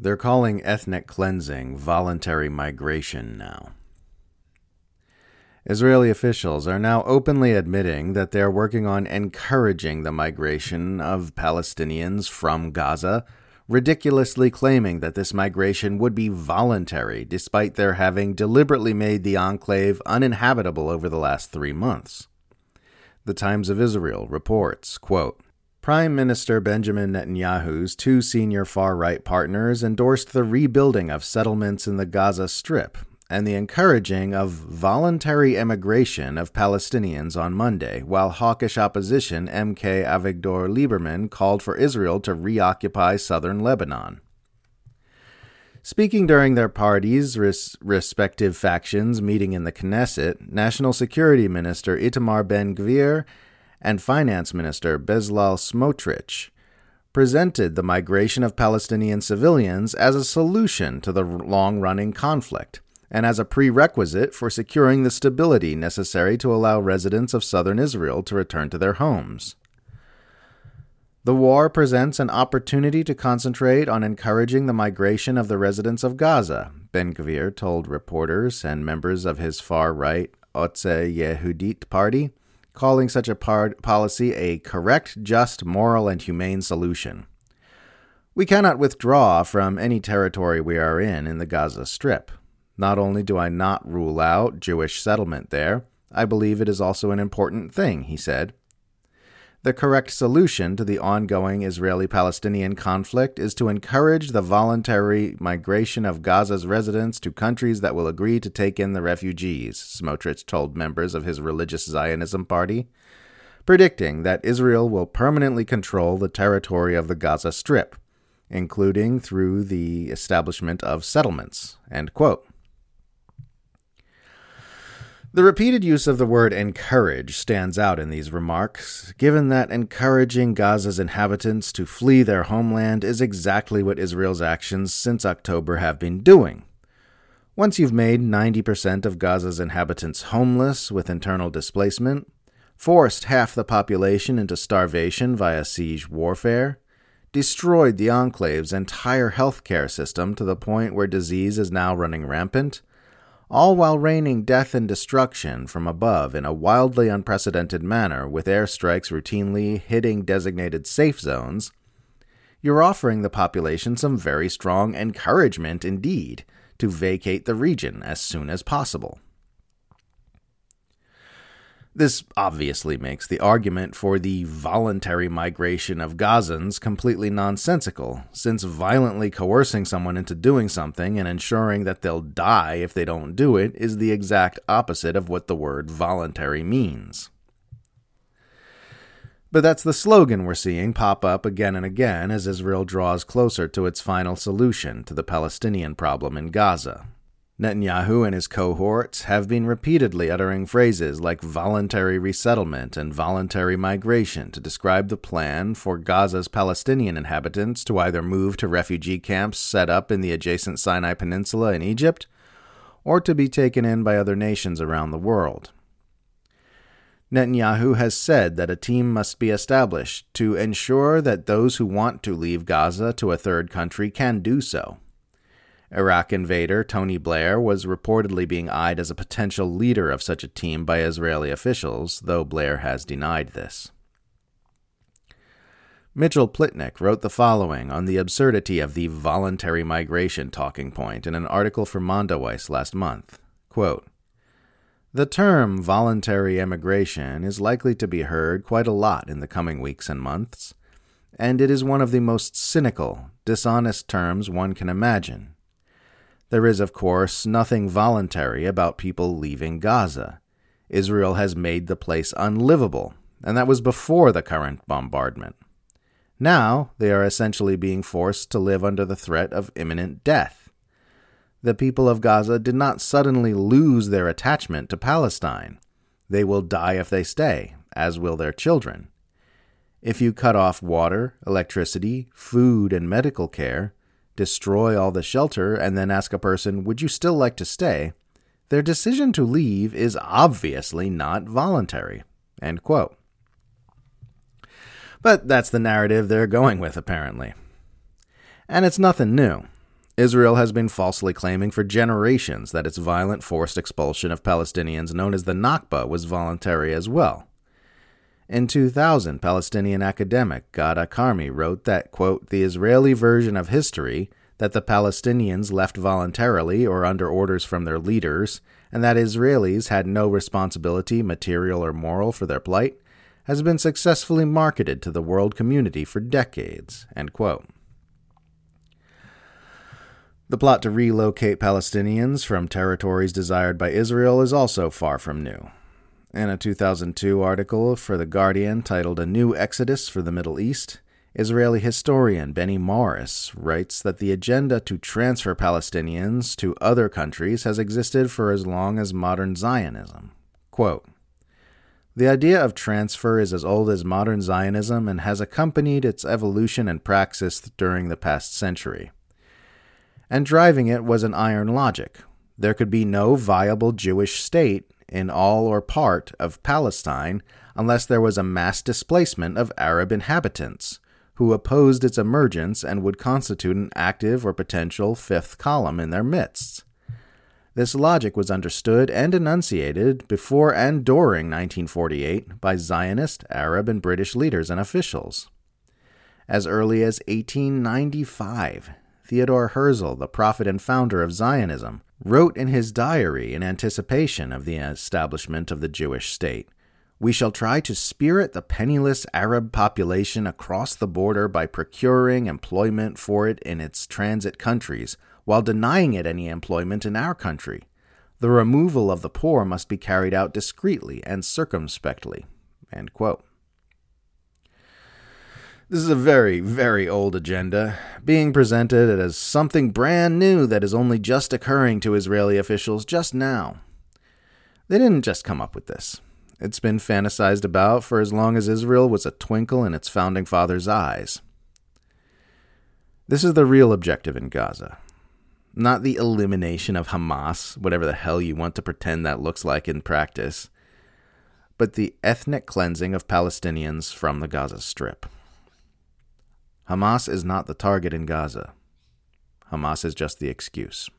They're calling ethnic cleansing voluntary migration now. Israeli officials are now openly admitting that they're working on encouraging the migration of Palestinians from Gaza, ridiculously claiming that this migration would be voluntary despite their having deliberately made the enclave uninhabitable over the last three months. The Times of Israel reports, quote, Prime Minister Benjamin Netanyahu's two senior far right partners endorsed the rebuilding of settlements in the Gaza Strip and the encouraging of voluntary emigration of Palestinians on Monday, while hawkish opposition MK Avigdor Lieberman called for Israel to reoccupy southern Lebanon. Speaking during their parties' res- respective factions meeting in the Knesset, National Security Minister Itamar Ben Gvir and Finance Minister Bezalel Smotrich presented the migration of Palestinian civilians as a solution to the long running conflict and as a prerequisite for securing the stability necessary to allow residents of southern Israel to return to their homes. The war presents an opportunity to concentrate on encouraging the migration of the residents of Gaza, Ben Gvir told reporters and members of his far right Otzma Yehudit party, calling such a policy a correct, just, moral, and humane solution. We cannot withdraw from any territory we are in in the Gaza Strip. Not only do I not rule out Jewish settlement there, I believe it is also an important thing, he said. The correct solution to the ongoing Israeli Palestinian conflict is to encourage the voluntary migration of Gaza's residents to countries that will agree to take in the refugees, Smotrich told members of his religious Zionism party, predicting that Israel will permanently control the territory of the Gaza Strip, including through the establishment of settlements. End quote. The repeated use of the word encourage stands out in these remarks, given that encouraging Gaza's inhabitants to flee their homeland is exactly what Israel's actions since October have been doing. Once you've made 90% of Gaza's inhabitants homeless with internal displacement, forced half the population into starvation via siege warfare, destroyed the enclave's entire healthcare system to the point where disease is now running rampant, all while raining death and destruction from above in a wildly unprecedented manner with airstrikes routinely hitting designated safe zones, you're offering the population some very strong encouragement indeed to vacate the region as soon as possible. This obviously makes the argument for the voluntary migration of Gazans completely nonsensical, since violently coercing someone into doing something and ensuring that they'll die if they don't do it is the exact opposite of what the word voluntary means. But that's the slogan we're seeing pop up again and again as Israel draws closer to its final solution to the Palestinian problem in Gaza. Netanyahu and his cohorts have been repeatedly uttering phrases like voluntary resettlement and voluntary migration to describe the plan for Gaza's Palestinian inhabitants to either move to refugee camps set up in the adjacent Sinai Peninsula in Egypt or to be taken in by other nations around the world. Netanyahu has said that a team must be established to ensure that those who want to leave Gaza to a third country can do so. Iraq invader Tony Blair was reportedly being eyed as a potential leader of such a team by Israeli officials, though Blair has denied this. Mitchell Plitnick wrote the following on the absurdity of the voluntary migration talking point in an article for Mondoweiss last month. Quote, the term voluntary emigration is likely to be heard quite a lot in the coming weeks and months, and it is one of the most cynical, dishonest terms one can imagine. There is, of course, nothing voluntary about people leaving Gaza. Israel has made the place unlivable, and that was before the current bombardment. Now they are essentially being forced to live under the threat of imminent death. The people of Gaza did not suddenly lose their attachment to Palestine. They will die if they stay, as will their children. If you cut off water, electricity, food, and medical care, destroy all the shelter, and then ask a person, Would you still like to stay? their decision to leave is obviously not voluntary. But that's the narrative they're going with, apparently. And it's nothing new. Israel has been falsely claiming for generations that its violent forced expulsion of Palestinians, known as the Nakba, was voluntary as well. In 2000, Palestinian academic Ghada Karmi wrote that, quote, the Israeli version of history, that the Palestinians left voluntarily or under orders from their leaders, and that Israelis had no responsibility, material or moral, for their plight, has been successfully marketed to the world community for decades. The plot to relocate Palestinians from territories desired by Israel is also far from new. In a 2002 article for The Guardian titled A New Exodus for the Middle East, Israeli historian Benny Morris writes that the agenda to transfer Palestinians to other countries has existed for as long as modern Zionism. Quote, the idea of transfer is as old as modern Zionism and has accompanied its evolution and praxis during the past century and driving it was an iron logic. There could be no viable Jewish state in all or part of Palestine unless there was a mass displacement of Arab inhabitants, who opposed its emergence and would constitute an active or potential fifth column in their midst. This logic was understood and enunciated before and during 1948 by Zionist, Arab, and British leaders and officials. As early as 1895, Theodore Herzl, the prophet and founder of Zionism, wrote in his diary in anticipation of the establishment of the Jewish state We shall try to spirit the penniless Arab population across the border by procuring employment for it in its transit countries, while denying it any employment in our country. The removal of the poor must be carried out discreetly and circumspectly. This is a very, very old agenda, being presented as something brand new that is only just occurring to Israeli officials just now. They didn't just come up with this. It's been fantasized about for as long as Israel was a twinkle in its founding fathers' eyes. This is the real objective in Gaza. Not the elimination of Hamas, whatever the hell you want to pretend that looks like in practice, but the ethnic cleansing of Palestinians from the Gaza Strip. Hamas is not the target in Gaza. Hamas is just the excuse.